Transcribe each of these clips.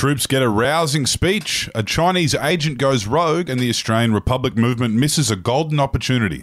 Troops get a rousing speech, a Chinese agent goes rogue, and the Australian Republic movement misses a golden opportunity.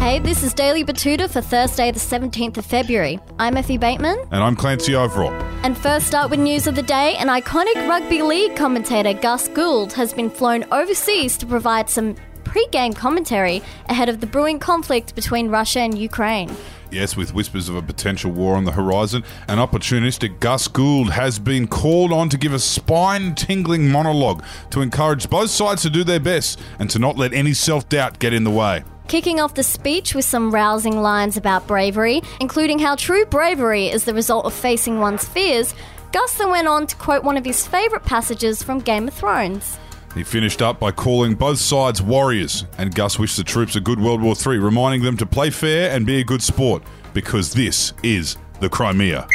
Hey, this is Daily Betoota for Thursday, the 17th of February. I'm Effie Bateman. And I'm Clancy Overell. And first up with news of the day, an iconic rugby league commentator, Gus Gould, has been flown overseas to provide some pre game commentary ahead of the brewing conflict between Russia and Ukraine. Yes, with whispers of a potential war on the horizon, an opportunistic Gus Gould has been called on to give a spine tingling monologue to encourage both sides to do their best and to not let any self doubt get in the way. Kicking off the speech with some rousing lines about bravery, including how true bravery is the result of facing one's fears, Gus then went on to quote one of his favourite passages from Game of Thrones. He finished up by calling both sides warriors, and Gus wished the troops a good World War III, reminding them to play fair and be a good sport, because this is the Crimea.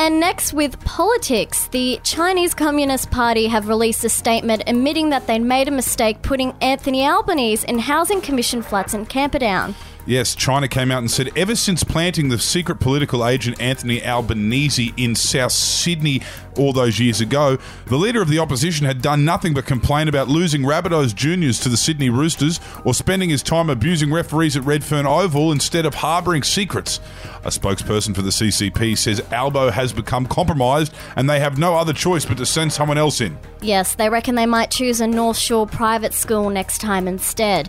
And next, with politics, the Chinese Communist Party have released a statement admitting that they made a mistake putting Anthony Albanese in Housing Commission flats in Camperdown. Yes, China came out and said ever since planting the secret political agent Anthony Albanese in South Sydney all those years ago, the leader of the opposition had done nothing but complain about losing Rabbitohs juniors to the Sydney Roosters or spending his time abusing referees at Redfern Oval instead of harbouring secrets. A spokesperson for the CCP says Albo has become compromised and they have no other choice but to send someone else in. Yes, they reckon they might choose a North Shore private school next time instead.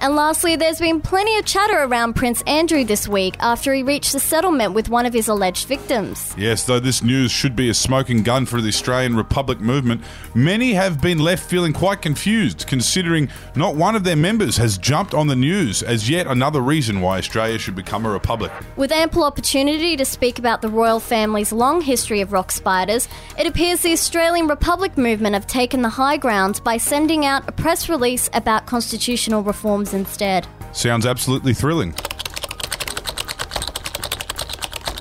And lastly, there's been plenty of chatter around Prince Andrew this week after he reached a settlement with one of his alleged victims. Yes, though this news should be a smoking gun for the Australian Republic movement, many have been left feeling quite confused, considering not one of their members has jumped on the news as yet another reason why Australia should become a republic. With ample opportunity to speak about the royal family's long history of rock spiders, it appears the Australian Republic movement have taken the high ground by sending out a press release about constitutional reforms instead. Sounds absolutely thrilling.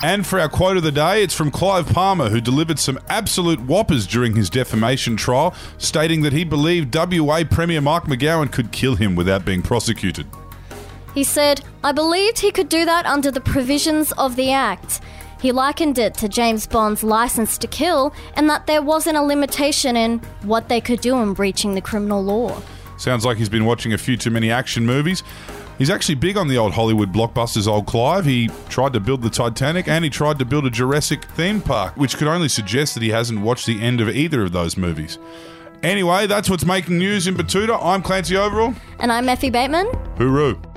And for our quote of the day, it's from Clive Palmer, who delivered some absolute whoppers during his defamation trial, stating that he believed WA Premier Mark McGowan could kill him without being prosecuted. He said, I believed he could do that under the provisions of the Act. He likened it to James Bond's license to kill, and that there wasn't a limitation in what they could do in breaching the criminal law. Sounds like he's been watching a few too many action movies. He's actually big on the old Hollywood blockbusters, old Clive. He tried to build the Titanic and he tried to build a Jurassic theme park, which could only suggest that he hasn't watched the end of either of those movies. Anyway, that's what's making news in Betoota. I'm Clancy Overell. And I'm Effie Bateman. Hooroo.